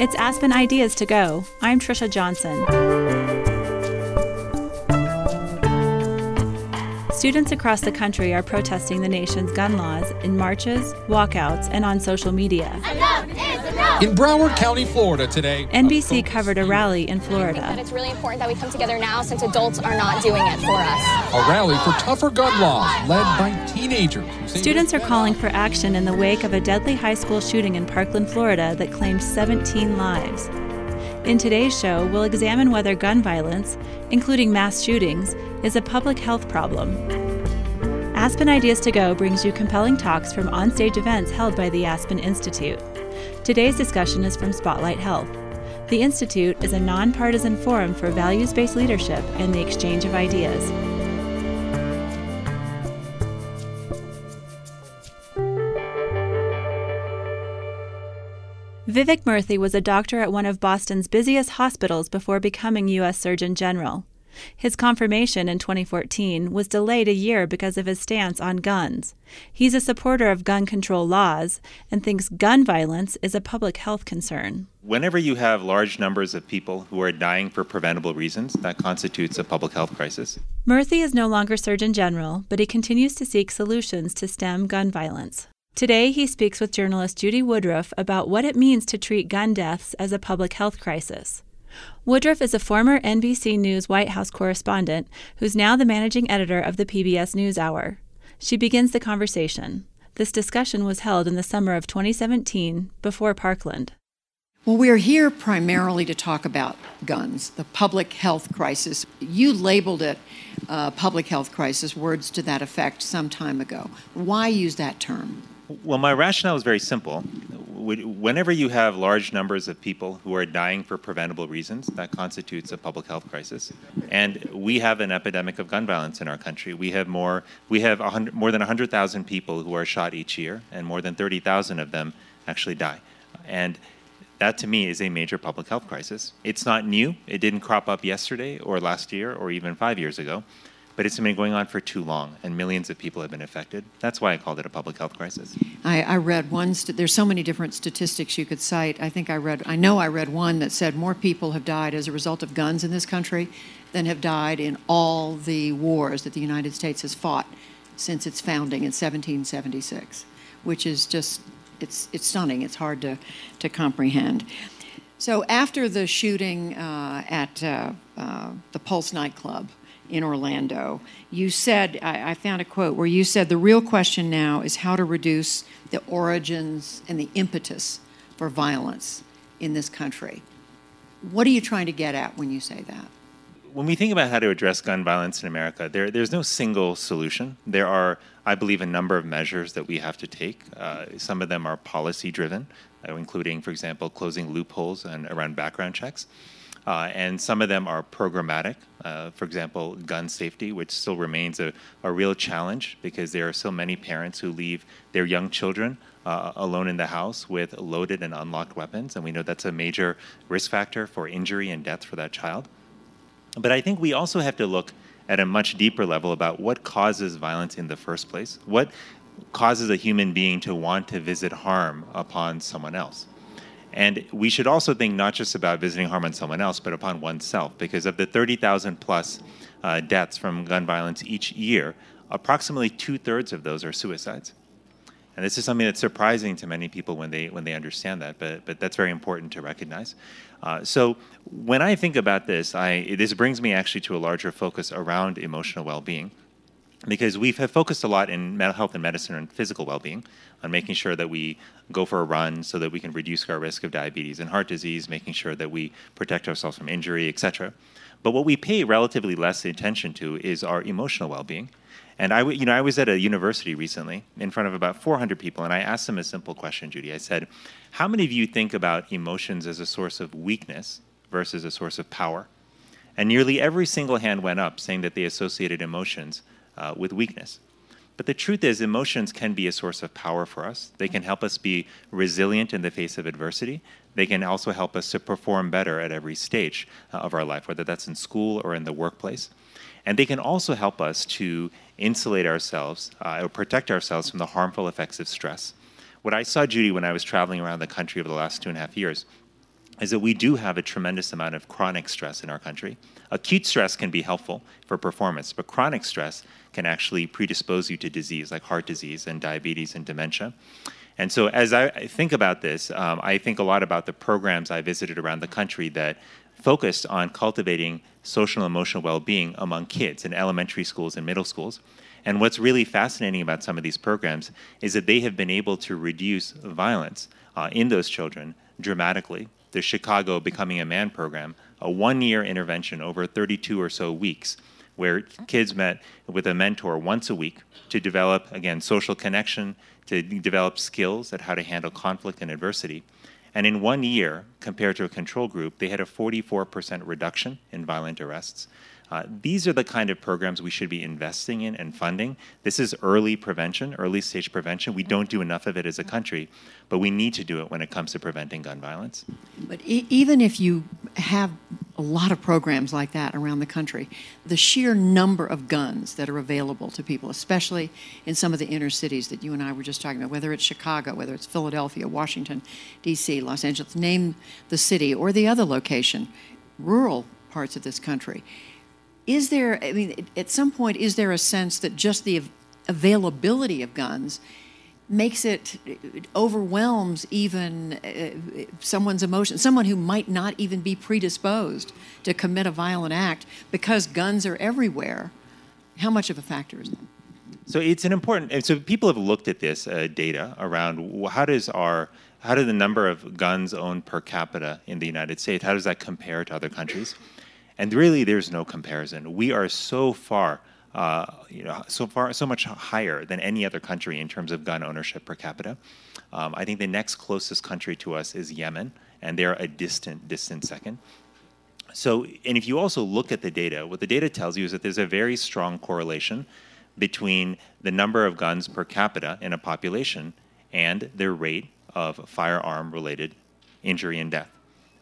It's Aspen Ideas to Go. I'm Trisha Johnson. Students across the country are protesting the nation's gun laws in marches, walkouts, and on social media. In Broward County, Florida today, NBC covered a rally in Florida. That it's really important that we come together now since adults are not doing it for us. a rally for tougher gun laws led by teenagers. Students are calling for action in the wake of a deadly high school shooting in Parkland, Florida that claimed 17 lives. In today's show, we'll examine whether gun violence, including mass shootings, is a public health problem. Aspen Ideas to Go brings you compelling talks from onstage events held by the Aspen Institute. Today's discussion is from Spotlight Health. The Institute is a nonpartisan forum for values based leadership and the exchange of ideas. Vivek Murthy was a doctor at one of Boston's busiest hospitals before becoming U.S. Surgeon General. His confirmation in 2014 was delayed a year because of his stance on guns. He's a supporter of gun control laws and thinks gun violence is a public health concern. Whenever you have large numbers of people who are dying for preventable reasons, that constitutes a public health crisis. Murthy is no longer Surgeon General, but he continues to seek solutions to stem gun violence. Today, he speaks with journalist Judy Woodruff about what it means to treat gun deaths as a public health crisis. Woodruff is a former NBC News White House correspondent who's now the managing editor of the PBS NewsHour. She begins the conversation. This discussion was held in the summer of 2017 before Parkland. Well, we're here primarily to talk about guns, the public health crisis. You labeled it uh, public health crisis, words to that effect, some time ago. Why use that term? Well, my rationale is very simple. Whenever you have large numbers of people who are dying for preventable reasons, that constitutes a public health crisis. And we have an epidemic of gun violence in our country. We have more, we have more than 100,000 people who are shot each year, and more than 30,000 of them actually die. And that to me is a major public health crisis. It's not new. It didn't crop up yesterday or last year or even five years ago, but it's been going on for too long, and millions of people have been affected. That's why I called it a public health crisis. I, I read one, st- there's so many different statistics you could cite. I think I read, I know I read one that said more people have died as a result of guns in this country than have died in all the wars that the United States has fought since its founding in 1776, which is just, it's, it's stunning. It's hard to, to comprehend. So after the shooting uh, at uh, uh, the Pulse nightclub in Orlando, you said, I, I found a quote where you said, the real question now is how to reduce the origins and the impetus for violence in this country. What are you trying to get at when you say that? when we think about how to address gun violence in America, there, there's no single solution. There are, I believe, a number of measures that we have to take. Uh, some of them are policy driven, uh, including, for example, closing loopholes and around background checks. Uh, and some of them are programmatic. Uh, for example, gun safety, which still remains a, a real challenge because there are so many parents who leave their young children uh, alone in the house with loaded and unlocked weapons. And we know that's a major risk factor for injury and death for that child. But I think we also have to look at a much deeper level about what causes violence in the first place. What causes a human being to want to visit harm upon someone else? And we should also think not just about visiting harm on someone else, but upon oneself, because of the 30,000 plus uh, deaths from gun violence each year, approximately two thirds of those are suicides. And this is something that's surprising to many people when they when they understand that, but but that's very important to recognize. Uh, so when I think about this, I this brings me actually to a larger focus around emotional well-being, because we have focused a lot in mental health and medicine and physical well-being on making sure that we go for a run so that we can reduce our risk of diabetes and heart disease, making sure that we protect ourselves from injury, etc. But what we pay relatively less attention to is our emotional well-being. And I, you know, I was at a university recently in front of about 400 people, and I asked them a simple question, Judy. I said, "How many of you think about emotions as a source of weakness versus a source of power?" And nearly every single hand went up, saying that they associated emotions uh, with weakness. But the truth is, emotions can be a source of power for us. They can help us be resilient in the face of adversity. They can also help us to perform better at every stage uh, of our life, whether that's in school or in the workplace. And they can also help us to insulate ourselves uh, or protect ourselves from the harmful effects of stress. What I saw, Judy, when I was traveling around the country over the last two and a half years, is that we do have a tremendous amount of chronic stress in our country. Acute stress can be helpful for performance, but chronic stress can actually predispose you to disease like heart disease and diabetes and dementia. And so, as I think about this, um, I think a lot about the programs I visited around the country that focused on cultivating social and emotional well being among kids in elementary schools and middle schools. And what's really fascinating about some of these programs is that they have been able to reduce violence uh, in those children dramatically. The Chicago Becoming a Man program, a one year intervention over 32 or so weeks, where kids met with a mentor once a week to develop, again, social connection, to develop skills at how to handle conflict and adversity. And in one year, compared to a control group, they had a 44% reduction in violent arrests. Uh, these are the kind of programs we should be investing in and funding. This is early prevention, early stage prevention. We don't do enough of it as a country, but we need to do it when it comes to preventing gun violence. But e- even if you have a lot of programs like that around the country, the sheer number of guns that are available to people, especially in some of the inner cities that you and I were just talking about, whether it's Chicago, whether it's Philadelphia, Washington, D.C., Los Angeles, name the city or the other location, rural parts of this country is there, I mean, at some point, is there a sense that just the availability of guns makes it, it overwhelms even uh, someone's emotion, someone who might not even be predisposed to commit a violent act because guns are everywhere? How much of a factor is that? So it's an important. So people have looked at this uh, data around how does our how do the number of guns owned per capita in the United States how does that compare to other countries? And really, there's no comparison. We are so far, uh, you know, so far, so much higher than any other country in terms of gun ownership per capita. Um, I think the next closest country to us is Yemen, and they're a distant, distant second. So, and if you also look at the data, what the data tells you is that there's a very strong correlation between the number of guns per capita in a population and their rate of firearm related injury and death.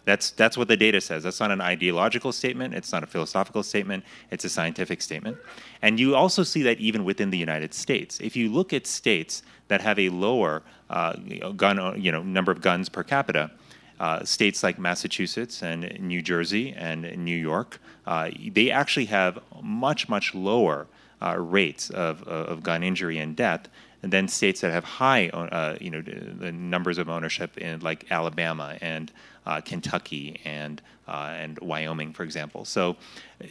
That's, that's what the data says. That's not an ideological statement. It's not a philosophical statement. It's a scientific statement. And you also see that even within the United States. If you look at states that have a lower uh, gun, you know, number of guns per capita, uh, states like Massachusetts and New Jersey and New York, uh, they actually have much, much lower uh, rates of, of gun injury and death and then states that have high, uh, you know, the numbers of ownership in like Alabama and uh, Kentucky and uh, and Wyoming, for example. So,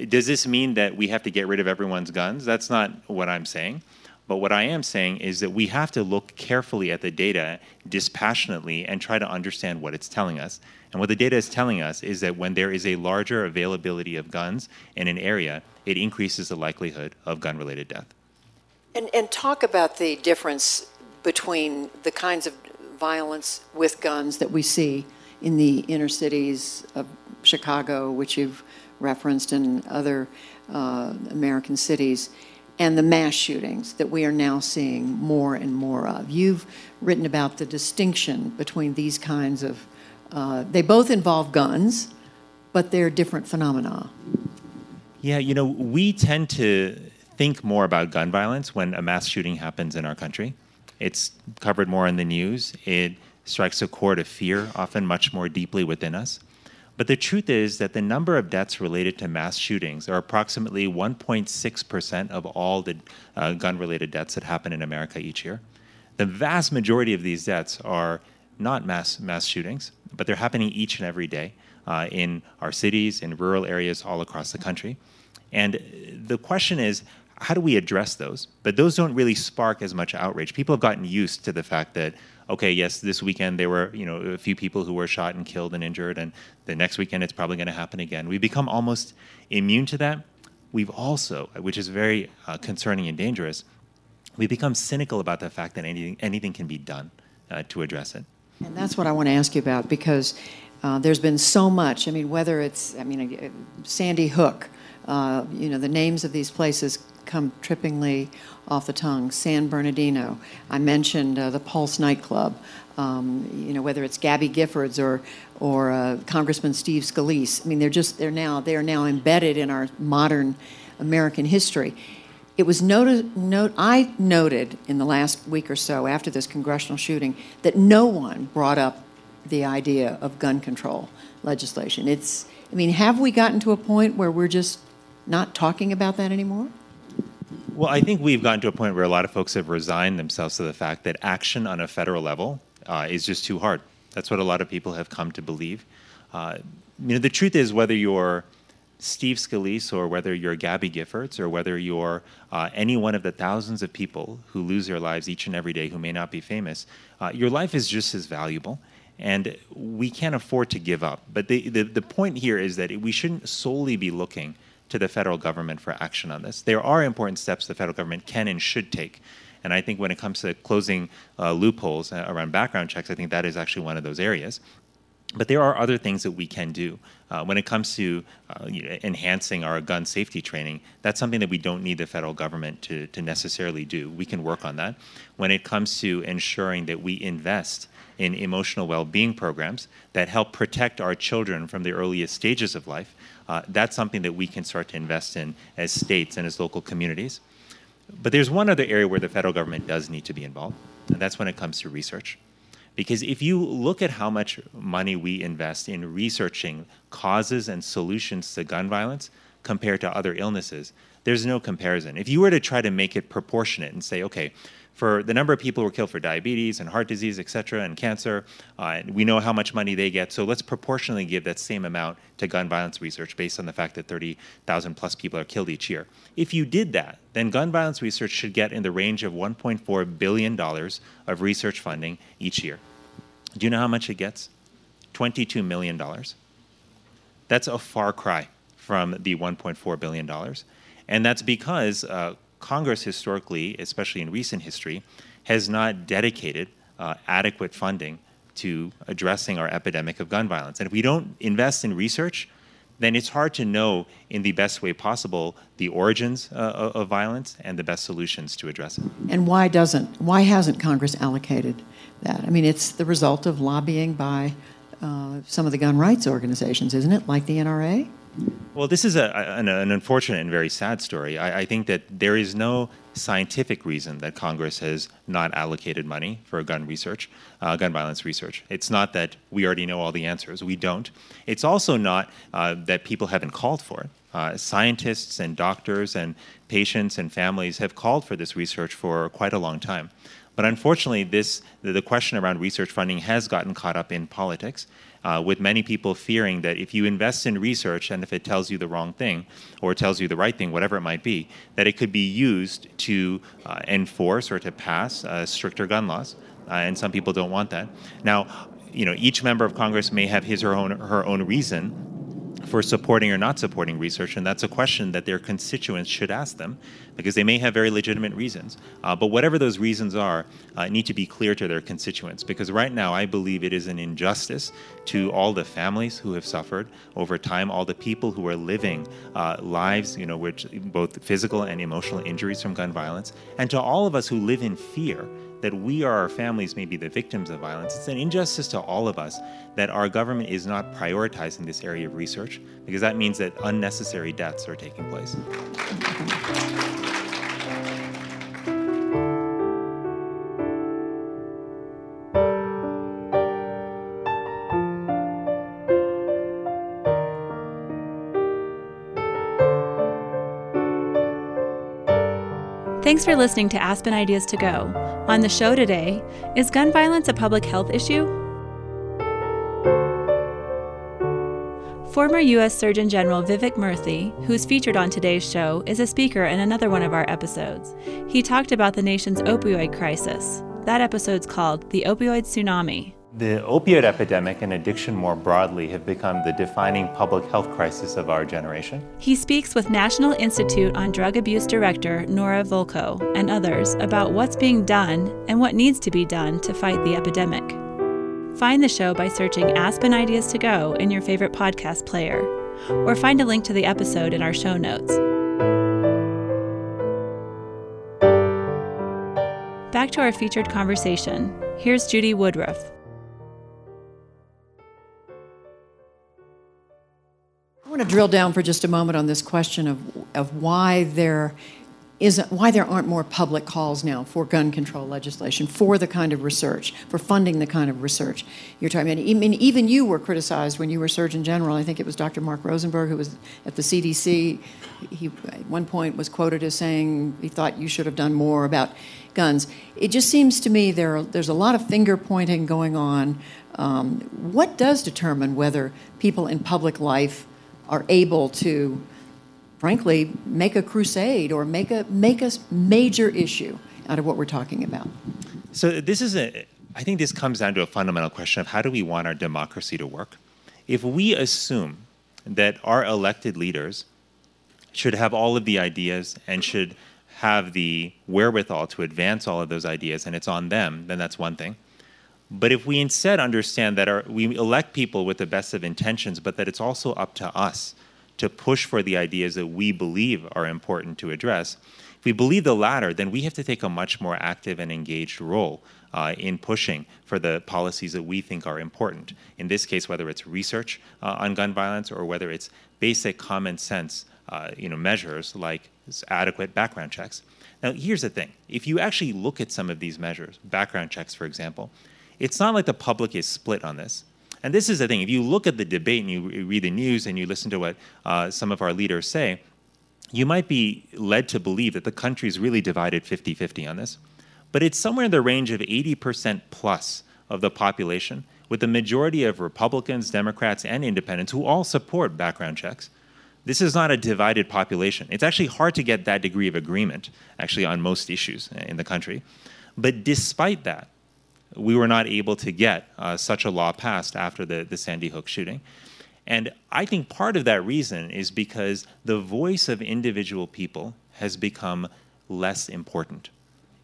does this mean that we have to get rid of everyone's guns? That's not what I'm saying. But what I am saying is that we have to look carefully at the data dispassionately and try to understand what it's telling us. And what the data is telling us is that when there is a larger availability of guns in an area, it increases the likelihood of gun related death. And, and talk about the difference between the kinds of violence with guns that we see in the inner cities of Chicago, which you've referenced, in other uh, American cities, and the mass shootings that we are now seeing more and more of. You've written about the distinction between these kinds of, uh, they both involve guns, but they're different phenomena. Yeah, you know, we tend to think more about gun violence when a mass shooting happens in our country. It's covered more in the news. It strikes a chord of fear, often much more deeply within us. But the truth is that the number of deaths related to mass shootings are approximately 1.6% of all the uh, gun related deaths that happen in America each year. The vast majority of these deaths are not mass, mass shootings, but they're happening each and every day uh, in our cities, in rural areas all across the country. And the question is how do we address those? But those don't really spark as much outrage. People have gotten used to the fact that okay, yes, this weekend there were you know a few people who were shot and killed and injured, and the next weekend it's probably going to happen again. We become almost immune to that. We've also, which is very uh, concerning and dangerous, we become cynical about the fact that anything anything can be done uh, to address it. And that's what I want to ask you about because uh, there's been so much. I mean, whether it's I mean uh, Sandy Hook, uh, you know, the names of these places come trippingly off the tongue. San Bernardino. I mentioned uh, the Pulse nightclub. Um, you know, whether it's Gabby Giffords or or uh, Congressman Steve Scalise. I mean, they're just they're now they are now embedded in our modern American history. It was noted, note, I noted in the last week or so after this congressional shooting that no one brought up the idea of gun control legislation. It's, I mean, have we gotten to a point where we're just not talking about that anymore? Well, I think we've gotten to a point where a lot of folks have resigned themselves to the fact that action on a federal level uh, is just too hard. That's what a lot of people have come to believe. Uh, you know, the truth is, whether you're Steve Scalise or whether you're Gabby Giffords or whether you're uh, any one of the thousands of people who lose their lives each and every day who may not be famous, uh, your life is just as valuable. And we can't afford to give up. But the, the, the point here is that we shouldn't solely be looking to the federal government for action on this. There are important steps the federal government can and should take. And I think when it comes to closing uh, loopholes uh, around background checks, I think that is actually one of those areas. But there are other things that we can do. Uh, when it comes to uh, you know, enhancing our gun safety training, that's something that we don't need the federal government to, to necessarily do. We can work on that. When it comes to ensuring that we invest in emotional well being programs that help protect our children from the earliest stages of life, uh, that's something that we can start to invest in as states and as local communities. But there's one other area where the federal government does need to be involved, and that's when it comes to research. Because if you look at how much money we invest in researching causes and solutions to gun violence compared to other illnesses, there's no comparison. If you were to try to make it proportionate and say, okay, for the number of people who are killed for diabetes and heart disease, et cetera, and cancer. Uh, we know how much money they get, so let's proportionally give that same amount to gun violence research based on the fact that 30,000 plus people are killed each year. If you did that, then gun violence research should get in the range of $1.4 billion of research funding each year. Do you know how much it gets? $22 million. That's a far cry from the $1.4 billion. And that's because uh, Congress historically, especially in recent history, has not dedicated uh, adequate funding to addressing our epidemic of gun violence. And if we don't invest in research, then it's hard to know in the best way possible the origins uh, of violence and the best solutions to address it. And why doesn't, why hasn't Congress allocated that? I mean, it's the result of lobbying by uh, some of the gun rights organizations, isn't it? Like the NRA? Well, this is a, an, an, unfortunate and very sad story. I, I, think that there is no scientific reason that Congress has not allocated money for gun research, uh, gun violence research. It's not that we already know all the answers. We don't. It's also not uh, that people haven't called for it. Uh, scientists and doctors and patients and families have called for this research for quite a long time. But unfortunately, this, the question around research funding has gotten caught up in politics uh, with many people fearing that if you invest in research and if it tells you the wrong thing or tells you the right thing, whatever it might be, that it could be used to uh, enforce or to pass uh, stricter gun laws. Uh, and some people don't want that. Now, you know, each member of Congress may have his or own, her own reason for supporting or not supporting research, and that's a question that their constituents should ask them because they may have very legitimate reasons. Uh, but whatever those reasons are, uh, need to be clear to their constituents because right now I believe it is an injustice to all the families who have suffered over time, all the people who are living uh, lives, you know, which both physical and emotional injuries from gun violence, and to all of us who live in fear that we or our families may be the victims of violence. It's an injustice to all of us that our government is not prioritizing this area of research because that means that unnecessary deaths are taking place. Thanks for listening to Aspen Ideas to Go. On the show today, is gun violence a public health issue? Former U.S. Surgeon General Vivek Murthy, who's featured on today's show, is a speaker in another one of our episodes. He talked about the nation's opioid crisis. That episode's called The Opioid Tsunami. The opioid epidemic and addiction more broadly have become the defining public health crisis of our generation. He speaks with National Institute on Drug Abuse Director Nora Volkow and others about what's being done and what needs to be done to fight the epidemic. Find the show by searching Aspen Ideas to Go in your favorite podcast player, or find a link to the episode in our show notes. Back to our featured conversation. Here's Judy Woodruff. Want to drill down for just a moment on this question of, of why there isn't why there aren't more public calls now for gun control legislation, for the kind of research, for funding the kind of research you're talking about. I mean, even you were criticized when you were Surgeon General. I think it was Dr. Mark Rosenberg who was at the CDC. He at one point was quoted as saying he thought you should have done more about guns. It just seems to me there there's a lot of finger pointing going on. Um, what does determine whether people in public life are able to frankly, make a crusade or make a make a major issue out of what we're talking about. So this is a. I think this comes down to a fundamental question of how do we want our democracy to work? If we assume that our elected leaders should have all of the ideas and should have the wherewithal to advance all of those ideas and it's on them, then that's one thing. But if we instead understand that our, we elect people with the best of intentions, but that it's also up to us to push for the ideas that we believe are important to address. If we believe the latter, then we have to take a much more active and engaged role uh, in pushing for the policies that we think are important. In this case, whether it's research uh, on gun violence or whether it's basic common sense uh, you know, measures like adequate background checks. Now, here's the thing if you actually look at some of these measures, background checks, for example, it's not like the public is split on this. And this is the thing if you look at the debate and you read the news and you listen to what uh, some of our leaders say, you might be led to believe that the country is really divided 50 50 on this. But it's somewhere in the range of 80% plus of the population, with the majority of Republicans, Democrats, and independents who all support background checks. This is not a divided population. It's actually hard to get that degree of agreement, actually, on most issues in the country. But despite that, we were not able to get uh, such a law passed after the, the Sandy Hook shooting. And I think part of that reason is because the voice of individual people has become less important.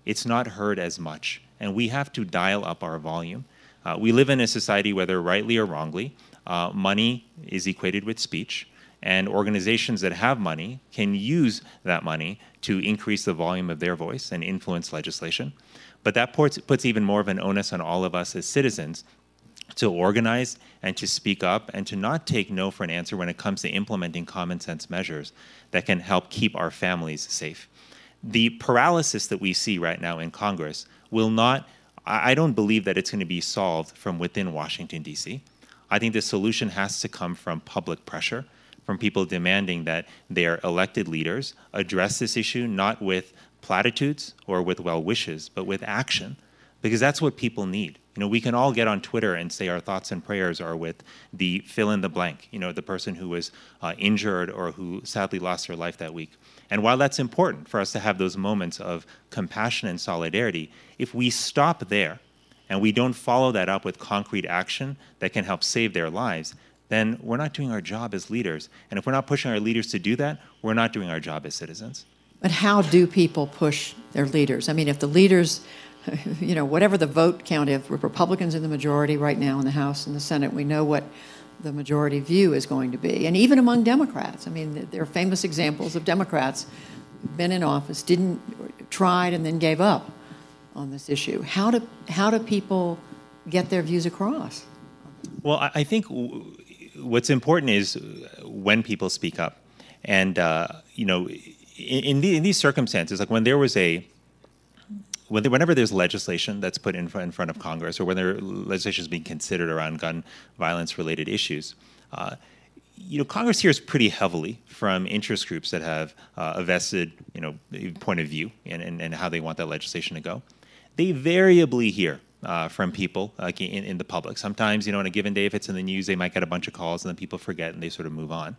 It's not heard as much, and we have to dial up our volume. Uh, we live in a society, whether rightly or wrongly, uh, money is equated with speech, and organizations that have money can use that money to increase the volume of their voice and influence legislation. But that puts, even more of an onus on all of us as citizens to organize and to speak up and to not take no for an answer when it comes to implementing common sense measures that can help keep our families safe. The paralysis that we see right now in Congress will not, I don't believe that it's going to be solved from within Washington, D.C. I think the solution has to come from public pressure, from people demanding that their elected leaders address this issue not with platitudes or with well wishes, but with action, because that's what people need. You know, we can all get on Twitter and say our thoughts and prayers are with the fill in the blank, you know, the person who was uh, injured or who sadly lost their life that week. And while that's important for us to have those moments of compassion and solidarity, if we stop there and we don't follow that up with concrete action that can help save their lives, then we're not doing our job as leaders. And if we're not pushing our leaders to do that, we're not doing our job as citizens. But how do people push their leaders? I mean, if the leaders, you know, whatever the vote count, if Republicans in the majority right now in the House and the Senate, we know what the majority view is going to be. And even among Democrats, I mean, there are famous examples of Democrats been in office, didn't tried, and then gave up on this issue. How do how do people get their views across? Well, I think what's important is when people speak up, and uh, you know in, the, in, these circumstances, like when there was a, whenever there's legislation that's put in front, in front of Congress, or when there legislation is being considered around gun violence-related issues, uh, you know, Congress hears pretty heavily from interest groups that have uh, a vested, you know, point of view and, and, and how they want that legislation to go. They variably hear uh, from people like in, in, the public. Sometimes, you know, on a given day, if it's in the news, they might get a bunch of calls and then people forget and they sort of move on.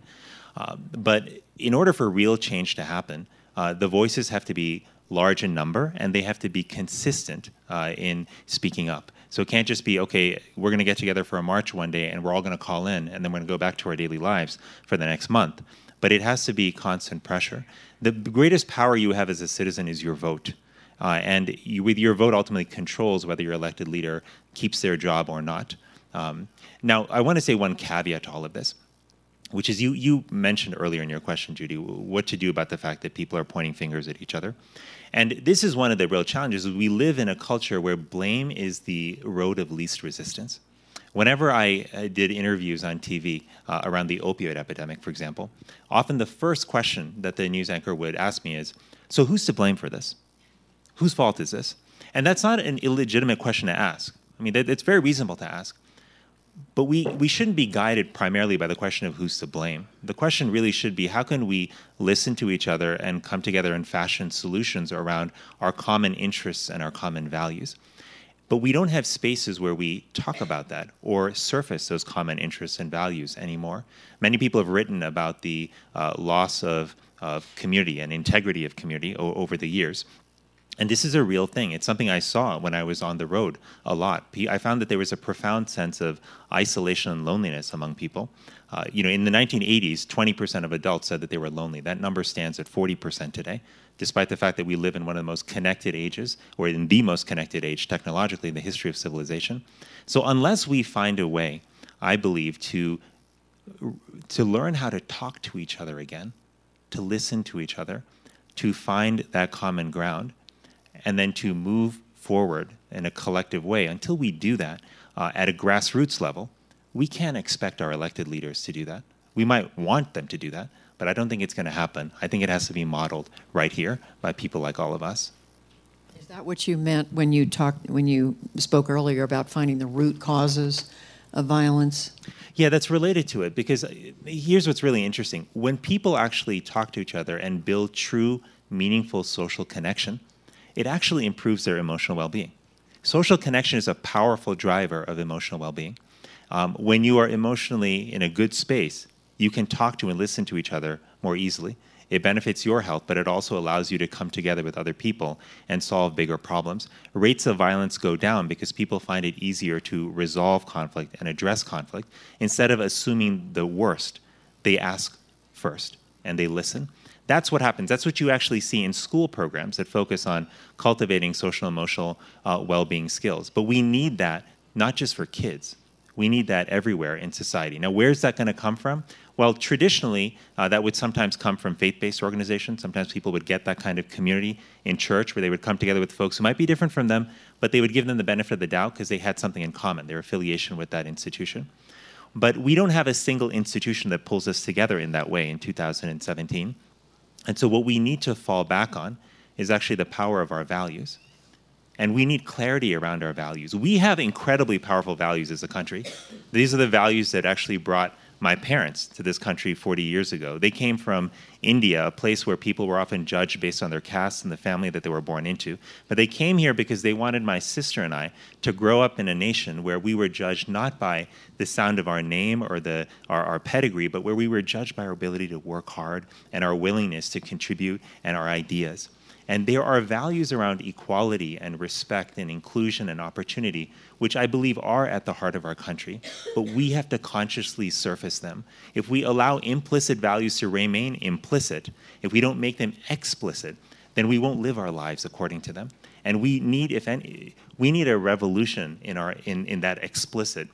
Uh, but in order for real change to happen, uh, the voices have to be large in number and they have to be consistent uh, in speaking up. So it can't just be, okay, we're going to get together for a march one day and we're all going to call in and then we're going to go back to our daily lives for the next month. But it has to be constant pressure. The greatest power you have as a citizen is your vote. Uh, and you, with your vote ultimately controls whether your elected leader keeps their job or not. Um, now, I want to say one caveat to all of this which is you, you mentioned earlier in your question, Judy, what to do about the fact that people are pointing fingers at each other. And this is one of the real challenges. We live in a culture where blame is the road of least resistance. Whenever I uh, did interviews on TV uh, around the opioid epidemic, for example, often the first question that the news anchor would ask me is So, who's to blame for this? Whose fault is this? And that's not an illegitimate question to ask. I mean, it's very reasonable to ask. But we, we shouldn't be guided primarily by the question of who's to blame. The question really should be how can we listen to each other and come together and fashion solutions around our common interests and our common values? But we don't have spaces where we talk about that or surface those common interests and values anymore. Many people have written about the uh, loss of, of community and integrity of community o- over the years. And this is a real thing. It's something I saw when I was on the road a lot. I found that there was a profound sense of isolation and loneliness among people. Uh, you know, in the 1980s, 20% of adults said that they were lonely. That number stands at 40% today despite the fact that we live in one of the most connected ages, or in the most connected age technologically in the history of civilization. So, unless we find a way, I believe, to, to learn how to talk to each other again, to listen to each other, to find that common ground, and then to move forward in a collective way, until we do that uh, at a grassroots level, we can't expect our elected leaders to do that. We might want them to do that, but I don't think it's going to happen. I think it has to be modeled right here by people like all of us. Is that what you meant when you talked when you spoke earlier about finding the root causes of violence? Yeah, that's related to it because uh, here's what's really interesting. When people actually talk to each other and build true, meaningful social connection, it actually improves their emotional well being. Social connection is a powerful driver of emotional well being. Um, when you are emotionally in a good space, you can talk to and listen to each other more easily. It benefits your health, but it also allows you to come together with other people and solve bigger problems. Rates of violence go down because people find it easier to resolve conflict and address conflict. Instead of assuming the worst, they ask first and they listen. That's what happens. That's what you actually see in school programs that focus on cultivating social emotional uh, well being skills. But we need that not just for kids, we need that everywhere in society. Now, where's that going to come from? Well, traditionally, uh, that would sometimes come from faith based organizations. Sometimes people would get that kind of community in church where they would come together with folks who might be different from them, but they would give them the benefit of the doubt because they had something in common, their affiliation with that institution. But we don't have a single institution that pulls us together in that way in 2017. And so, what we need to fall back on is actually the power of our values. And we need clarity around our values. We have incredibly powerful values as a country. These are the values that actually brought my parents to this country 40 years ago. They came from India, a place where people were often judged based on their caste and the family that they were born into. But they came here because they wanted my sister and I to grow up in a nation where we were judged not by the sound of our name or the, our, our pedigree, but where we were judged by our ability to work hard and our willingness to contribute and our ideas. And there are values around equality and respect and inclusion and opportunity, which I believe are at the heart of our country, but we have to consciously surface them. If we allow implicit values to remain implicit, if we don't make them explicit, then we won't live our lives according to them. And we need, if any, we need a revolution in, our, in, in that explicit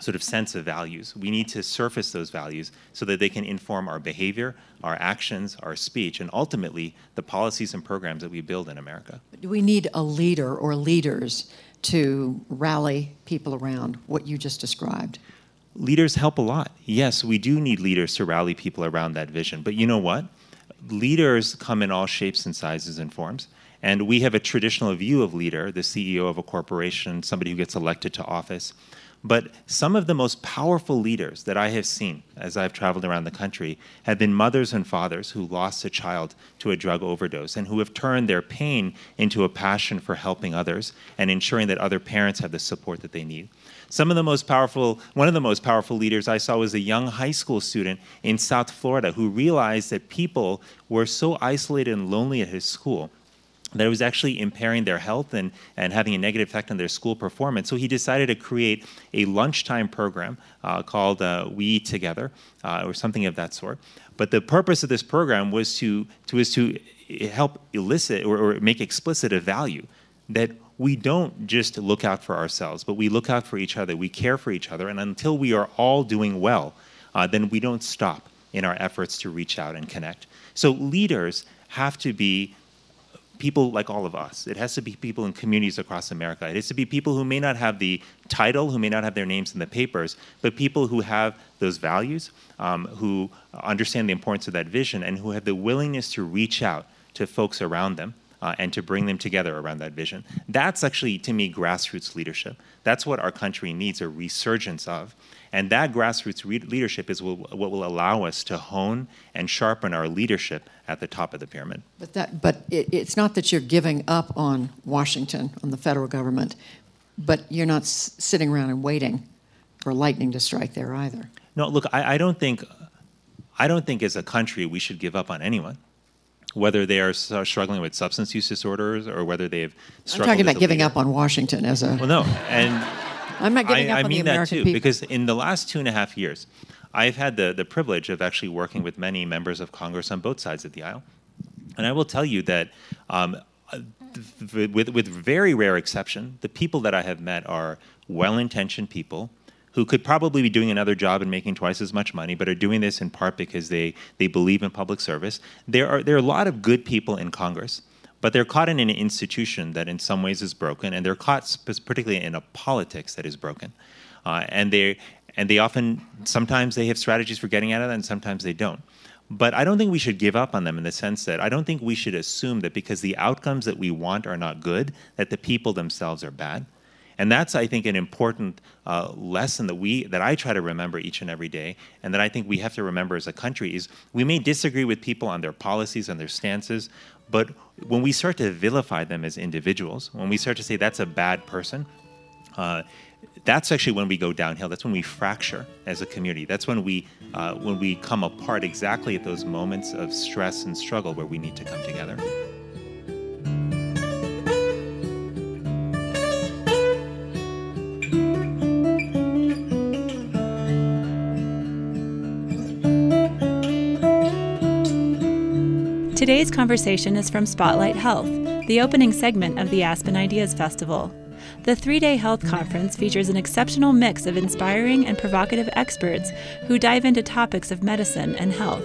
sort of sense of values. We need to surface those values so that they can inform our behavior, our actions, our speech, and ultimately the policies and programs that we build in America. Do we need a leader or leaders to rally people around what you just described? Leaders help a lot. Yes, we do need leaders to rally people around that vision. But you know what? Leaders come in all shapes and sizes and forms. And we have a traditional view of leader, the CEO of a corporation, somebody who gets elected to office. But some of the most powerful leaders that I have seen as I've traveled around the country have been mothers and fathers who lost a child to a drug overdose and who have turned their pain into a passion for helping others and ensuring that other parents have the support that they need. Some of the most powerful, one of the most powerful leaders I saw was a young high school student in South Florida who realized that people were so isolated and lonely at his school that it was actually impairing their health and, and having a negative effect on their school performance. So he decided to create a lunchtime program uh, called uh, We Eat Together uh, or something of that sort. But the purpose of this program was to, to, was to help elicit or, or make explicit a value that we don't just look out for ourselves, but we look out for each other. We care for each other. And until we are all doing well, uh, then we don't stop in our efforts to reach out and connect. So leaders have to be people like all of us. It has to be people in communities across America. It has to be people who may not have the title, who may not have their names in the papers, but people who have those values, um, who understand the importance of that vision, and who have the willingness to reach out to folks around them uh, and to bring them together around that vision. That's actually, to me, grassroots leadership. That's what our country needs a resurgence of. And that grassroots leadership is what will allow us to hone and sharpen our leadership at the top of the pyramid. But that, but it, it's not that you're giving up on Washington, on the federal government, but you're not s- sitting around and waiting for lightning to strike there either. No, look, I, I don't think, I don't think as a country we should give up on anyone whether they are struggling with substance use disorders or whether they've struggled. I'm talking about giving leader. up on Washington as a. Well, no, and I'm not giving I, up I on mean the that American too people. because in the last two and a half years, I've had the the privilege of actually working with many members of Congress on both sides of the aisle, and I will tell you that. Um, with, with very rare exception, the people that I have met are well-intentioned people who could probably be doing another job and making twice as much money, but are doing this in part because they, they believe in public service. There are, there are a lot of good people in Congress, but they're caught in an institution that in some ways is broken, and they're caught particularly in a politics that is broken. Uh, and, they, and they often, sometimes they have strategies for getting out of that, and sometimes they don't. But I don't think we should give up on them in the sense that I don't think we should assume that because the outcomes that we want are not good, that the people themselves are bad. And that's, I think, an important uh, lesson that we that I try to remember each and every day, and that I think we have to remember as a country is we may disagree with people on their policies and their stances, but when we start to vilify them as individuals, when we start to say that's a bad person, uh, that's actually when we go downhill. That's when we fracture as a community. That's when we uh, when we come apart exactly at those moments of stress and struggle where we need to come together. Today's conversation is from Spotlight Health, the opening segment of the Aspen Ideas Festival. The three day health conference features an exceptional mix of inspiring and provocative experts who dive into topics of medicine and health.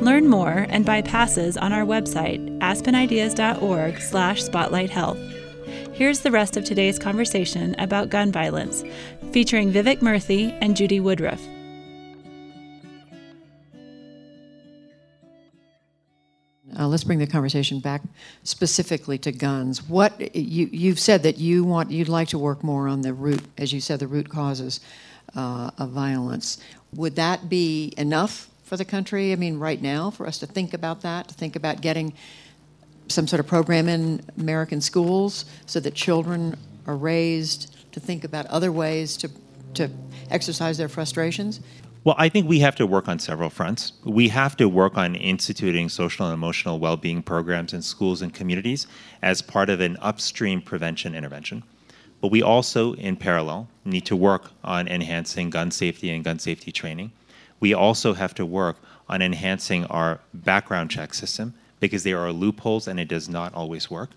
Learn more and buy passes on our website, aspenideas.org slash spotlighthealth. Here's the rest of today's conversation about gun violence, featuring Vivek Murthy and Judy Woodruff. Uh, let's bring the conversation back specifically to guns. What you, you've said that you want, you'd like to work more on the root, as you said, the root causes uh, of violence. Would that be enough for the country? I mean, right now, for us to think about that, to think about getting some sort of program in American schools so that children are raised to think about other ways to to exercise their frustrations? Well, I think we have to work on several fronts. We have to work on instituting social and emotional well being programs in schools and communities as part of an upstream prevention intervention. But we also, in parallel, need to work on enhancing gun safety and gun safety training. We also have to work on enhancing our background check system because there are loopholes and it does not always work.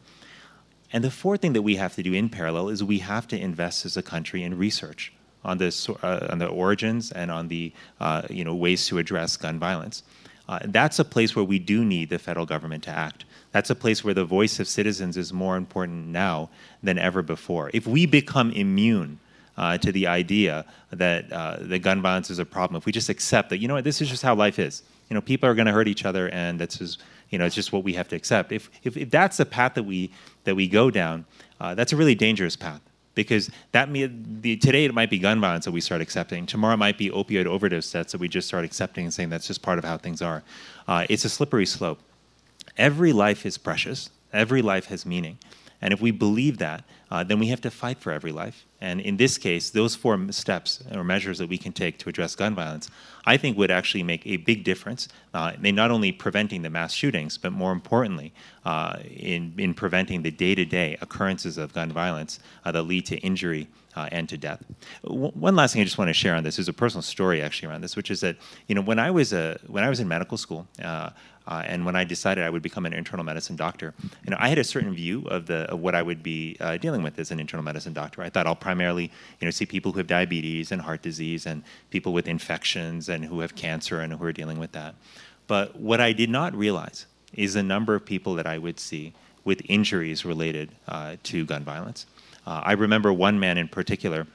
And the fourth thing that we have to do in parallel is we have to invest as a country in research on the uh, on the origins and on the uh, you know ways to address gun violence. Uh, that's a place where we do need the federal government to act. That's a place where the voice of citizens is more important now than ever before. If we become immune uh, to the idea that uh, gun violence is a problem, if we just accept that, you know what, this is just how life is. You know, people are going to hurt each other, and that's just, you know, it's just what we have to accept. If, if, if that's the path that we that we go down, uh, that's a really dangerous path because that the, today it might be gun violence that we start accepting. Tomorrow it might be opioid overdose deaths that we just start accepting and saying that's just part of how things are. Uh, it's a slippery slope. Every life is precious. Every life has meaning. And if we believe that, uh, then we have to fight for every life. And in this case, those four steps or measures that we can take to address gun violence, I think would actually make a big difference uh, in not only preventing the mass shootings, but more importantly, uh, in, in preventing the day to day occurrences of gun violence uh, that lead to injury uh, and to death. W- one last thing I just want to share on this is a personal story actually around this, which is that you know when I was a, when I was in medical school. Uh, uh, and when I decided I would become an internal medicine doctor, you know, I had a certain view of the of what I would be uh, dealing with as an internal medicine doctor. I thought I'll primarily, you know, see people who have diabetes and heart disease and people with infections and who have cancer and who are dealing with that. But what I did not realize is the number of people that I would see with injuries related uh, to gun violence. Uh, I remember one man in particular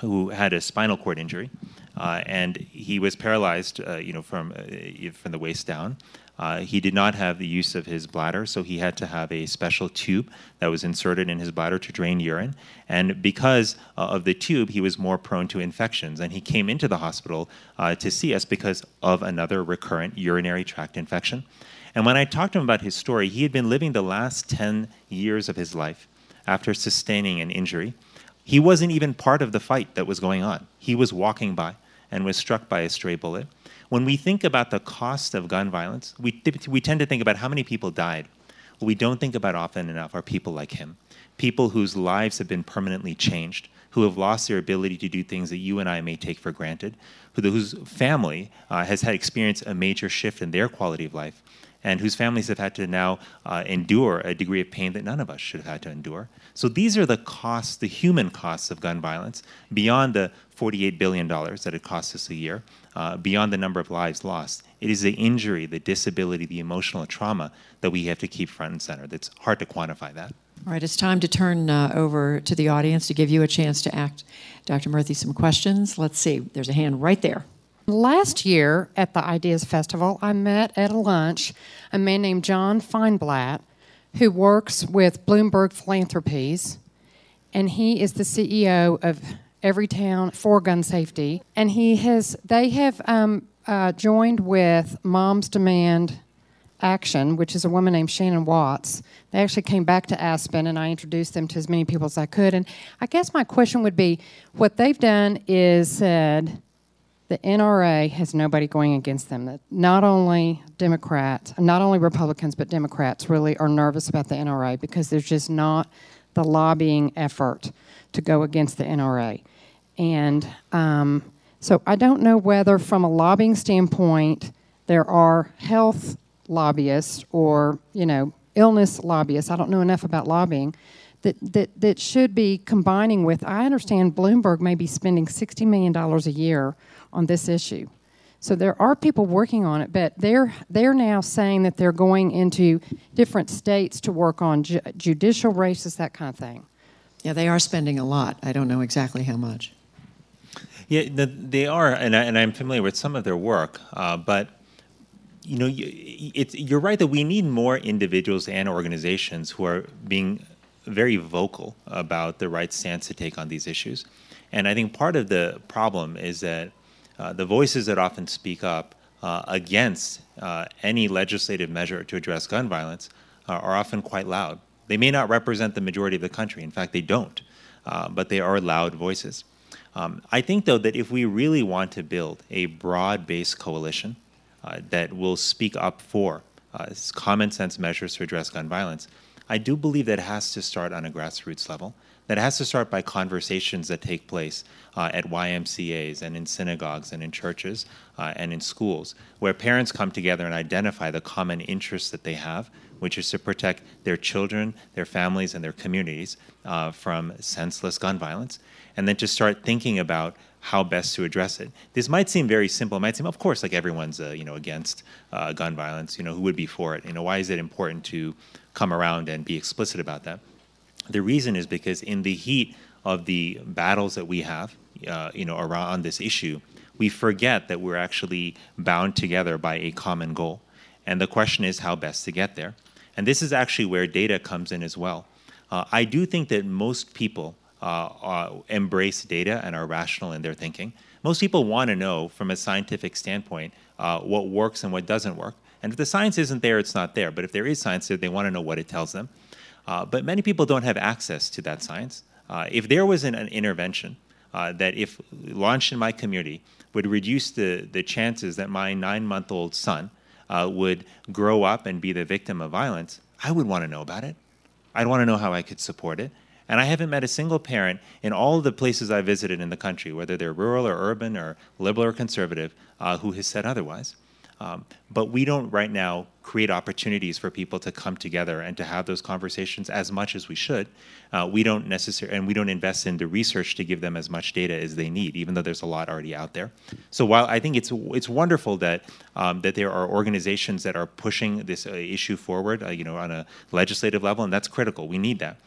who had a spinal cord injury, uh, and he was paralyzed, uh, you know, from uh, from the waist down. Uh, he did not have the use of his bladder, so he had to have a special tube that was inserted in his bladder to drain urine. And because uh, of the tube, he was more prone to infections. And he came into the hospital uh, to see us because of another recurrent urinary tract infection. And when I talked to him about his story, he had been living the last 10 years of his life after sustaining an injury. He wasn't even part of the fight that was going on. He was walking by and was struck by a stray bullet. When we think about the cost of gun violence, we, we tend to think about how many people died. What we don't think about often enough are people like him, people whose lives have been permanently changed, who have lost their ability to do things that you and I may take for granted, who, whose family uh, has had experienced a major shift in their quality of life, and whose families have had to now uh, endure a degree of pain that none of us should have had to endure. So these are the costs, the human costs of gun violence, beyond the $48 billion that it costs us a year, uh, beyond the number of lives lost. It is the injury, the disability, the emotional trauma that we have to keep front and center. That's hard to quantify that. All right, it's time to turn uh, over to the audience to give you a chance to ask Dr. Murthy some questions. Let's see, there's a hand right there. Last year at the Ideas Festival, I met at a lunch a man named John Feinblatt who works with Bloomberg Philanthropies, and he is the CEO of Everytown for Gun Safety. And he has, they have um, uh, joined with Moms Demand Action, which is a woman named Shannon Watts. They actually came back to Aspen, and I introduced them to as many people as I could. And I guess my question would be what they've done is said, the NRA has nobody going against them. That not only Democrats, not only Republicans, but Democrats really are nervous about the NRA because there's just not the lobbying effort to go against the NRA. And um, so I don't know whether, from a lobbying standpoint, there are health lobbyists or you know illness lobbyists. I don't know enough about lobbying. That, that, that should be combining with, I understand Bloomberg may be spending $60 million a year on this issue. So there are people working on it, but they're they're now saying that they're going into different states to work on ju- judicial races, that kind of thing. Yeah, they are spending a lot. I don't know exactly how much. Yeah, the, they are, and, I, I'm familiar with some of their work, uh, but you know, it's, you're right that we need more individuals and organizations who are being very vocal about the right stance to take on these issues. And I think part of the problem is that uh, the voices that often speak up uh, against uh, any legislative measure to address gun violence uh, are often quite loud. They may not represent the majority of the country. In fact, they don't, uh, but they are loud voices. Um, I think, though, that if we really want to build a broad based coalition that will speak up for common sense measures to address gun violence, I do believe that it has to start on a grassroots level that it has to start by conversations that take place uh, at YMCAs and in synagogues and in churches uh, and in schools, where parents come together and identify the common interests that they have, which is to protect their children, their families, and their communities uh, from senseless gun violence, and then to start thinking about how best to address it. This might seem very simple. It might seem, of course, like everyone's uh, you know against uh, gun violence. You know, who would be for it? You know, why is it important to come around and be explicit about that? The reason is because in the heat of the battles that we have, uh, you know, around on this issue, we forget that we're actually bound together by a common goal. And the question is how best to get there. And this is actually where data comes in as well. Uh, I do think that most people uh, uh embrace data and are rational in their thinking. Most people want to know, from a scientific standpoint, uh, what works and what doesn't work. And if the science isn't there, it's not there. But if there is science there, they want to know what it tells them. Uh, but many people don't have access to that science. If there was an, an intervention uh, that, if launched in my community, would reduce the, the chances that my nine month old son uh, would grow up and be the victim of violence, I would want to know about it. I'd want to know how I could support it. And I haven't met a single parent in all the places I visited in the country, whether they're rural or urban or liberal or conservative, uh, who has said otherwise. Um, but we don't right now create opportunities for people to come together and to have those conversations as much as we should. Uh, we don't necessarily, and we don't invest in the research to give them as much data as they need, even though there's a lot already out there. So while I think it's it's wonderful that um, that there are organizations that are pushing this uh, issue forward, uh, you know, on a legislative level, and that's critical. We need that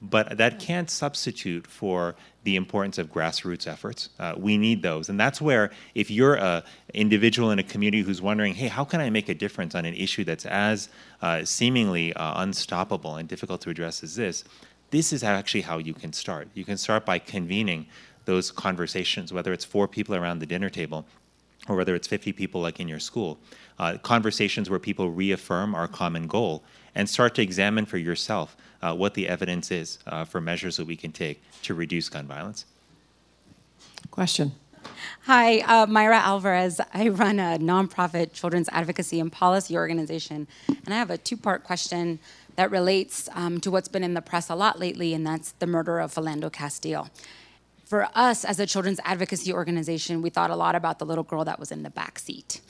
but that can't substitute for the importance of grassroots efforts. Uh, we need those, and that's where if you're an individual in a community who's wondering, hey, how can I make a difference on an issue that's as uh, seemingly uh, unstoppable and difficult to address as this, this is actually how you can start. You can start by convening those conversations, whether it's four people around the dinner table or whether it's 50 people like in your school, uh, conversations where people reaffirm our common goal and start to examine for yourself uh, what the evidence is uh, for measures that we can take to reduce gun violence. Question. Hi, uh, Myra Alvarez. I run a nonprofit children's advocacy and policy organization, and I have a two part question that relates um, to what's been in the press a lot lately, and that's the murder of Philando Castile. For us as a children's advocacy organization, we thought a lot about the little girl that was in the back seat.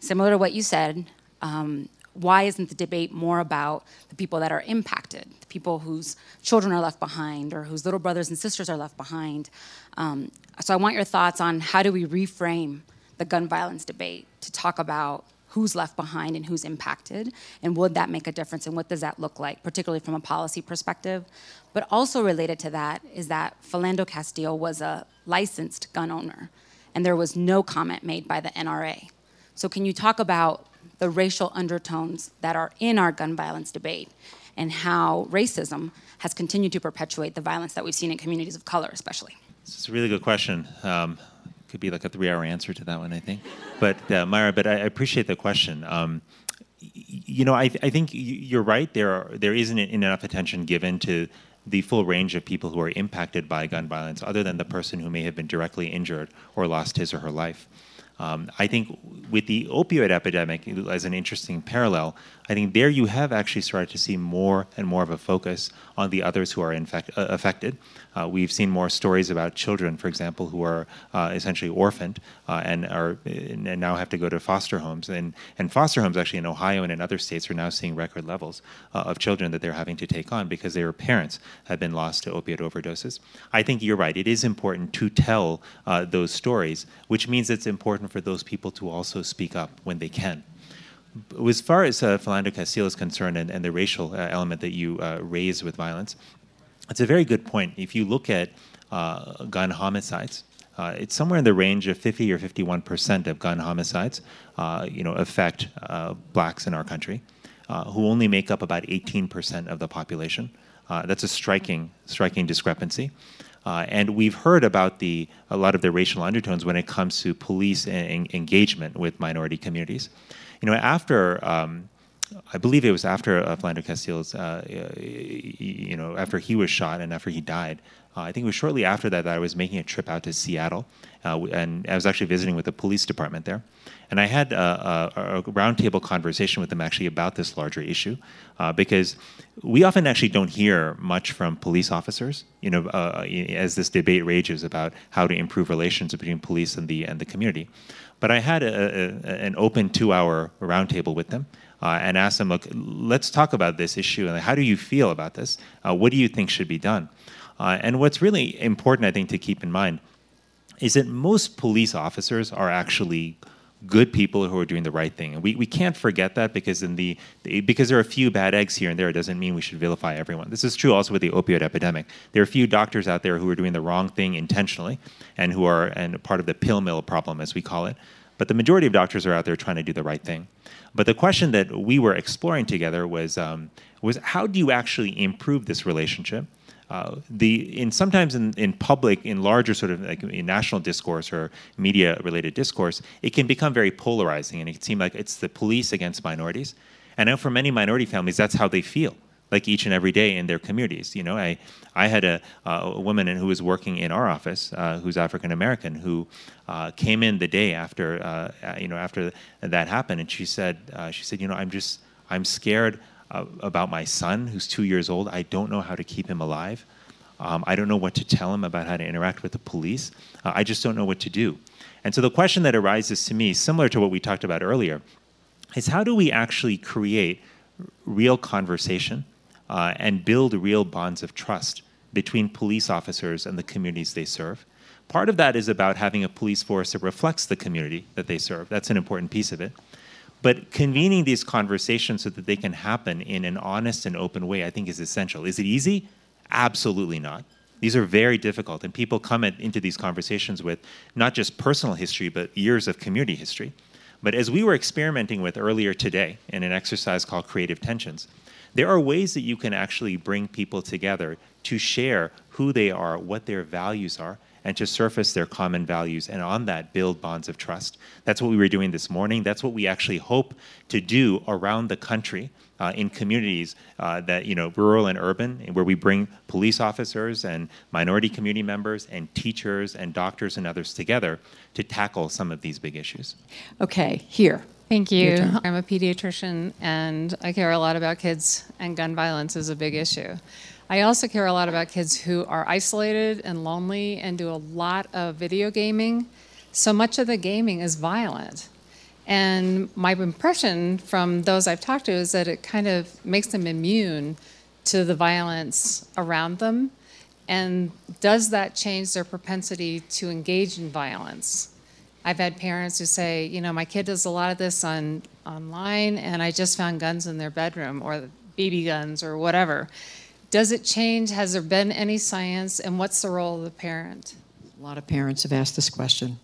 Similar to what you said, um, why isn't the debate more about the people that are impacted, the people whose children are left behind or whose little brothers and sisters are left behind? Um, so I want your thoughts on how do we reframe the gun violence debate to talk about who's left behind and who's impacted, and would that make a difference, and what does that look like, particularly from a policy perspective? But also related to that is that Philando Castile was a licensed gun owner, and there was no comment made by the NRA. So can you talk about the racial undertones that are in our gun violence debate and how racism has continued to perpetuate the violence that we've seen in communities of color, especially? It's a really good question. Um, could be like a three-hour answer to that one, I think. But uh, Myra, but I appreciate the question. Um, you know, I, I, think you're right. There are there isn't enough attention given to the full range of people who are impacted by gun violence, other than the person who may have been directly injured or lost his or her life. Um, I think with the opioid epidemic, as an interesting parallel, I think there you have actually started to see more and more of a focus on the others who are infect, uh, affected. Uh, we've seen more stories about children, for example, who are uh, essentially orphaned uh, and are and now have to go to foster homes. And, and foster homes, actually, in Ohio and in other states, are now seeing record levels uh, of children that they're having to take on because their parents have been lost to opioid overdoses. I think you're right. It is important to tell uh, those stories, which means it's important for those people to also speak up when they can as far as uh, Philando Castile is concerned and, and the racial uh, element that you uh, raised with violence, it's a very good point. If you look at uh, gun homicides, uh, it's somewhere in the range of 50 or 51 percent of gun homicides, uh, you know, affect blacks in our country, who only make up about 18 percent of the population. that's a striking, striking discrepancy. Uh, and we've heard about the a lot of the racial undertones when it comes to police en- engagement with minority communities you know, after um, I believe it was after uh, Philando Castile's, uh, you know, after he was shot and after he died. Uh, I think it was shortly after that that I was making a trip out to Seattle, uh, and I was actually visiting with the police department there. And I had a, a, a roundtable conversation with them actually about this larger issue, uh, because we often actually don't hear much from police officers. You know, uh, as this debate rages about how to improve relations between police and the and the community. But I had a, an open two-hour roundtable with them. Uh, and asked them, look, let's talk about this issue. And how do you feel about this? Uh, what do you think should be done? Uh, and what's really important, I think, to keep in mind is that most police officers are actually good people who are doing the right thing. And we, we can't forget that because in the, because there are a few bad eggs here and there, it doesn't mean we should vilify everyone. This is true also with the opioid epidemic. There are a few doctors out there who are doing the wrong thing intentionally and who are and part of the pill mill problem, as we call it. But the majority of doctors are out there trying to do the right thing. But the question that we were exploring together was um, was how do you actually improve this relationship? Uh, the in sometimes in, in public in larger sort of like in national discourse or media related discourse it can become very polarizing and it can seem like it's the police against minorities. And now for many minority families that's how they feel like each and every day in their communities you know? I i had a, a woman who was working in our office uh, who's african american who uh, came in the day after uh, you know after that happened and she said uh, she said you know i'm just i'm scared uh, about my son who's two years old. I don't know how to keep him alive. Um, I don't know what to tell him about how to interact with the police. Uh, I just don't know what to do. And so the question that arises to me, similar to what we talked about earlier, is how do we actually create real conversation uh, and build real bonds of trust between police officers and the communities they serve? Part of that is about having a police force that reflects the community that they serve. That's an important piece of it. But convening these conversations so that they can happen in an honest and open way, I think, is essential. Is it easy? Absolutely not. These are very difficult, and people come at, into these conversations with not just personal history, but years of community history. But as we were experimenting with earlier today in an exercise called Creative Tensions, there are ways that you can actually bring people together to share who they are, what their values are, and to surface their common values and on that build bonds of trust. That's what we were doing this morning. That's what we actually hope to do around the country uh, in communities uh, that, you know, rural and urban, where we bring police officers and minority community members and teachers and doctors and others together to tackle some of these big issues. Okay, here. Thank you. I'm a pediatrician and I care a lot about kids, and gun violence is a big issue. I also care a lot about kids who are isolated and lonely and do a lot of video gaming. So much of the gaming is violent. And my impression from those I've talked to is that it kind of makes them immune to the violence around them. And does that change their propensity to engage in violence? I've had parents who say, you know, my kid does a lot of this on online, and I just found guns in their bedroom or BB guns or whatever. Does it change? Has there been any science, and what's the role of the parent? A lot of parents have asked this question.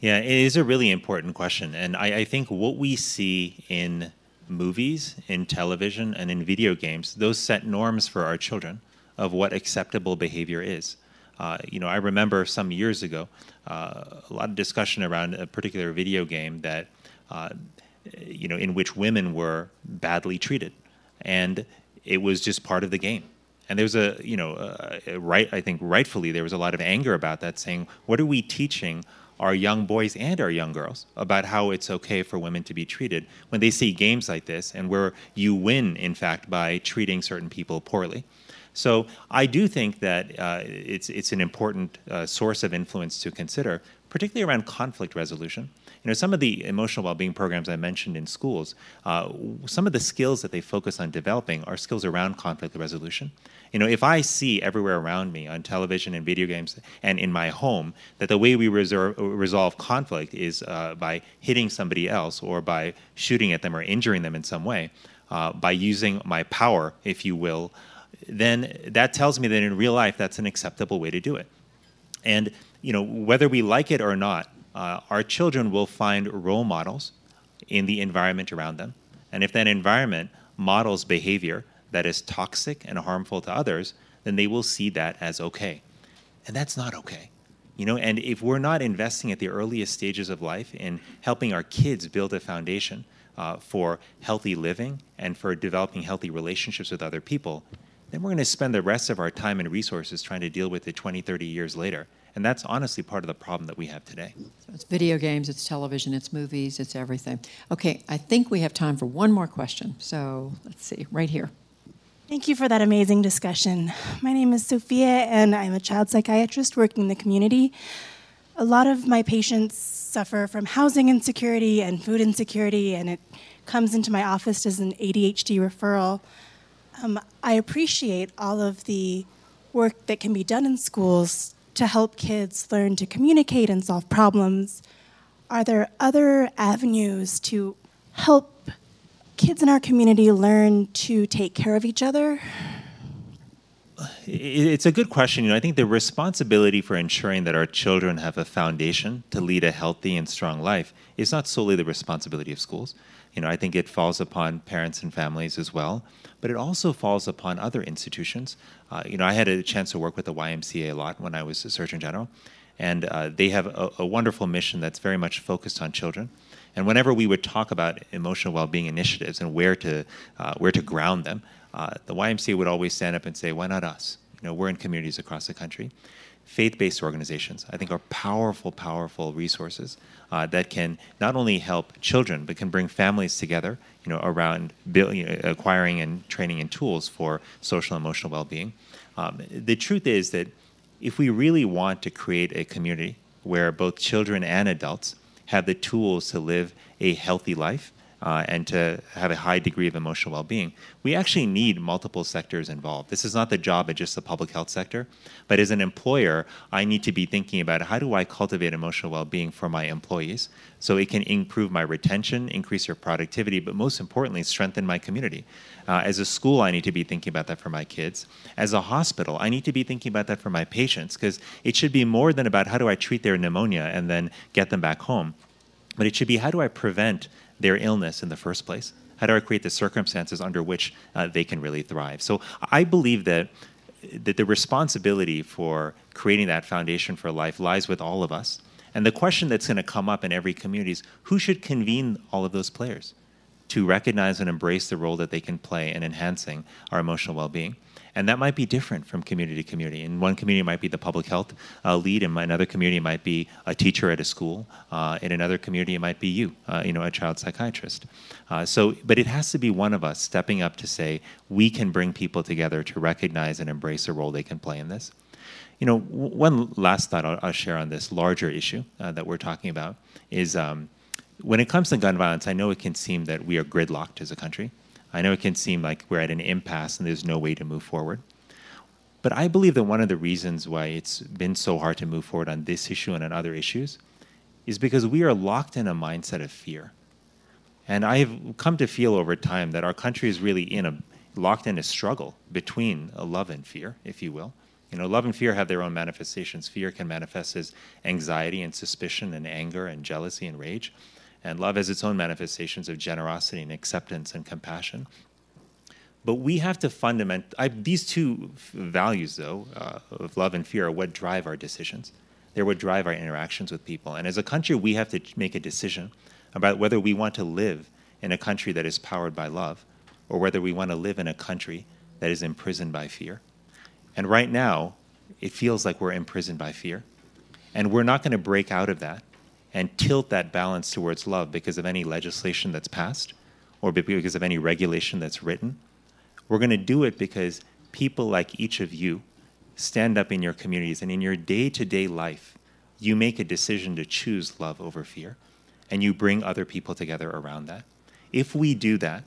Yeah, it is a really important question. And I, I think what we see in movies, in television, and in video games, those set norms for our children of what acceptable behavior is. Uh, you know, I remember some years ago uh, a lot of discussion around a particular video game that, uh, you know, in which women were badly treated, and it was just part of the game. And there's a, you know, uh, right, I think rightfully there was a lot of anger about that, saying, what are we teaching our young boys and our young girls about how it's okay for women to be treated when they see games like this and where you win, in fact, by treating certain people poorly. So I do think that uh, it's, it's an important uh, source of influence to consider, particularly around conflict resolution. You know, some of the emotional well-being programs I mentioned in schools, uh, some of the skills that they focus on developing are skills around conflict resolution. You know, if I see everywhere around me on television and video games and in my home that the way we reserve, resolve conflict is uh, by hitting somebody else or by shooting at them or injuring them in some way, uh, by using my power, if you will, then that tells me that in real life that's an acceptable way to do it. And you know, whether we like it or not, uh, our children will find role models in the environment around them. And if that environment models behavior that is toxic and harmful to others, then they will see that as okay. And that's not okay. You know, and if we're not investing at the earliest stages of life in helping our kids build a foundation uh, for healthy living and for developing healthy relationships with other people, then we're going to spend the rest of our time and resources trying to deal with it 20, 30 years later. And that's honestly part of the problem that we have today. So it's video games, it's television, it's movies, it's everything. Okay, I think we have time for one more question. So let's see, right here. Thank you for that amazing discussion. My name is Sophia, and I'm a child psychiatrist working in the community. A lot of my patients suffer from housing insecurity and food insecurity, and it comes into my office as an ADHD referral. Um, I appreciate all of the work that can be done in schools to help kids learn to communicate and solve problems. Are there other avenues to help kids in our community learn to take care of each other? It's a good question. You know, I think the responsibility for ensuring that our children have a foundation to lead a healthy and strong life is not solely the responsibility of schools. You know, I think it falls upon parents and families as well, but it also falls upon other institutions. Uh, you know, I had a chance to work with the YMCA a lot when I was a Surgeon General, and uh, they have a, a wonderful mission that's very much focused on children. And whenever we would talk about emotional well-being initiatives and where to uh, where to ground them, uh, the YMCA would always stand up and say, "Why not us? You know, we're in communities across the country." Faith-based organizations, I think, are powerful, powerful resources uh, that can not only help children but can bring families together, you know, around build, you know, acquiring and training and tools for social and emotional well-being. Um, the truth is that if we really want to create a community where both children and adults have the tools to live a healthy life uh, and to have a high degree of emotional well-being, we actually need multiple sectors involved. This is not the job of just the public health sector, but as an employer, I need to be thinking about how do I cultivate emotional well-being for my employees so it can improve my retention, increase your productivity, but most importantly, strengthen my community. Uh, as a school, I need to be thinking about that for my kids. As a hospital, I need to be thinking about that for my patients because it should be more than about how do I treat their pneumonia and then get them back home. But it should be how do I prevent their illness in the first place? How do I create the circumstances under which uh, they can really thrive? So I believe that that the responsibility for creating that foundation for life lies with all of us. And the question that's going to come up in every community is who should convene all of those players to recognize and embrace the role that they can play in enhancing our emotional well being? And that might be different from community to community. In one community, it might be the public health uh, lead. In another community, it might be a teacher at a school. Uh, in another community, it might be you, uh, you know, a child psychiatrist. Uh, so, but it has to be one of us stepping up to say we can bring people together to recognize and embrace the role they can play in this. You know, w- one last thought I'll, I'll, share on this larger issue uh, that we're talking about is. Um, when it comes to gun violence, I know it can seem that we are gridlocked as a country. I know it can seem like we're at an impasse and there's no way to move forward. But I believe that one of the reasons why it's been so hard to move forward on this issue and on other issues is because we are locked in a mindset of fear. And I've come to feel over time that our country is really in a locked in a struggle between a love and fear, if you will. You know, love and fear have their own manifestations. Fear can manifest as anxiety and suspicion and anger and jealousy and rage. And love has its own manifestations of generosity and acceptance and compassion. But we have to fundament I, these two values, though, uh, of love and fear, are what drive our decisions. They're what drive our interactions with people. And as a country, we have to make a decision about whether we want to live in a country that is powered by love or whether we want to live in a country that is imprisoned by fear. And right now, it feels like we're imprisoned by fear. And we're not going to break out of that and tilt that balance towards love because of any legislation that's passed or because of any regulation that's written. We're going to do it because people like each of you stand up in your communities and in your day to day life, you make a decision to choose love over fear and you bring other people together around that. If we do that,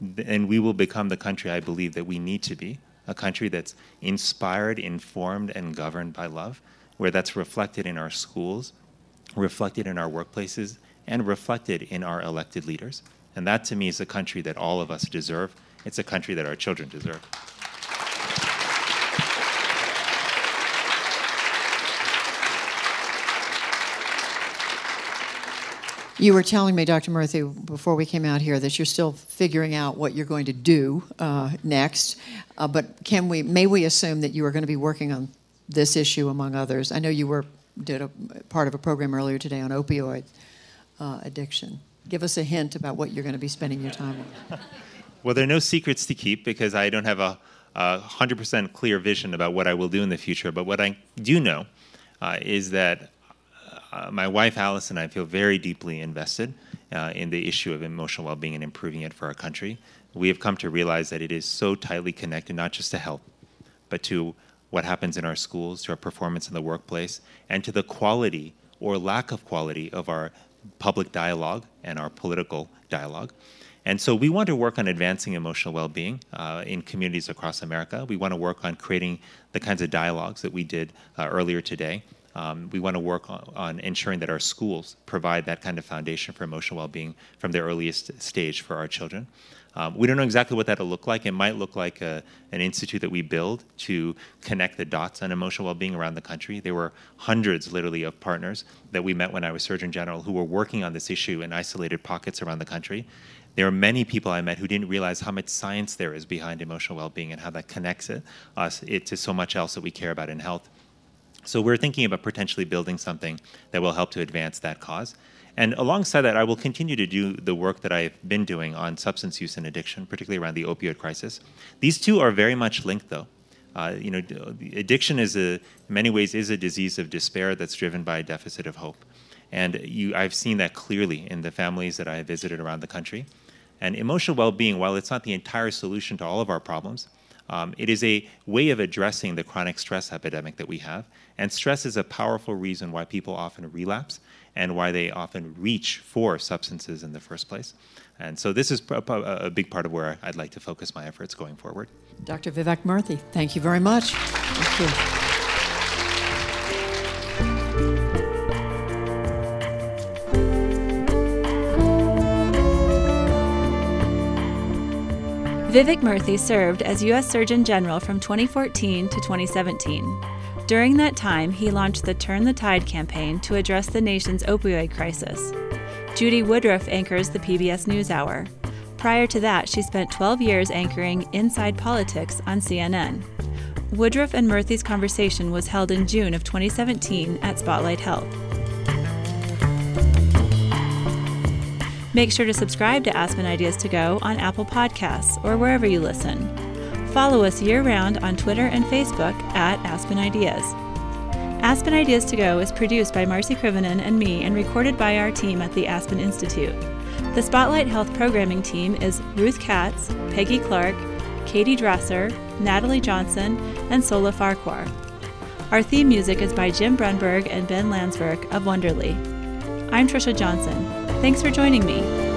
then we will become the country I believe that we need to be a country that's inspired, informed, and governed by love, where that's reflected in our schools, reflected in our workplaces, and reflected in our elected leaders. And that to me is a country that all of us deserve. It's a country that our children deserve. You were telling me, Dr. Murthy, before we came out here, that you're still figuring out what you're going to do uh, next. Uh, but can we, may we assume that you are going to be working on this issue among others? I know you were did a part of a program earlier today on opioid uh, addiction. Give us a hint about what you're going to be spending your time on. Well, there are no secrets to keep because I don't have a, a 100% clear vision about what I will do in the future. But what I do know uh, is that uh, my wife Alice and I feel very deeply invested uh, in the issue of emotional well-being and improving it for our country. We have come to realize that it is so tightly connected, not just to health, but to what happens in our schools, to our performance in the workplace, and to the quality or lack of quality of our public dialogue and our political dialogue. And so we want to work on advancing emotional well being uh, in communities across America. We want to work on creating the kinds of dialogues that we did uh, earlier today. Um, we want to work on, on, ensuring that our schools provide that kind of foundation for emotional well being from the earliest stage for our children. Um, we don't know exactly what that'll look like. It might look like a, an institute that we build to connect the dots on emotional well-being around the country. There were hundreds, literally, of partners that we met when I was Surgeon General who were working on this issue in isolated pockets around the country. There are many people I met who didn't realize how much science there is behind emotional well-being and how that connects it, us it to so much else that we care about in health. So we're thinking about potentially building something that will help to advance that cause. And alongside that, I will continue to do the work that I've been doing on substance use and addiction, particularly around the opioid crisis. These two are very much linked, though. Uh, you know, addiction is a, in many ways is a disease of despair that's driven by a deficit of hope. And you, I've seen that clearly in the families that I have visited around the country. And emotional well-being, while it's not the entire solution to all of our problems, um, it is a way of addressing the chronic stress epidemic that we have. And stress is a powerful reason why people often relapse and why they often reach for substances in the first place. And so this is a big part of where I'd like to focus my efforts going forward. Dr. Vivek Murthy, thank you very much. Thank you. Vivek Murthy served as U.S. Surgeon General from 2014 to 2017. During that time, he launched the Turn the Tide campaign to address the nation's opioid crisis. Judy Woodruff anchors the PBS NewsHour. Prior to that, she spent 12 years anchoring Inside Politics on CNN. Woodruff and Murthy's conversation was held in June of 2017 at Spotlight Health. Make sure to subscribe to Aspen Ideas to Go on Apple Podcasts or wherever you listen. Follow us year round on Twitter and Facebook at Aspen Ideas. Aspen Ideas to Go is produced by Marcy Krivonen and me and recorded by our team at the Aspen Institute. The Spotlight Health programming team is Ruth Katz, Peggy Clark, Katie Dresser, Natalie Johnson, and Sola Farquhar. Our theme music is by Jim Brunberg and Ben Landsberg of Wonderly. I'm Trisha Johnson. Thanks for joining me.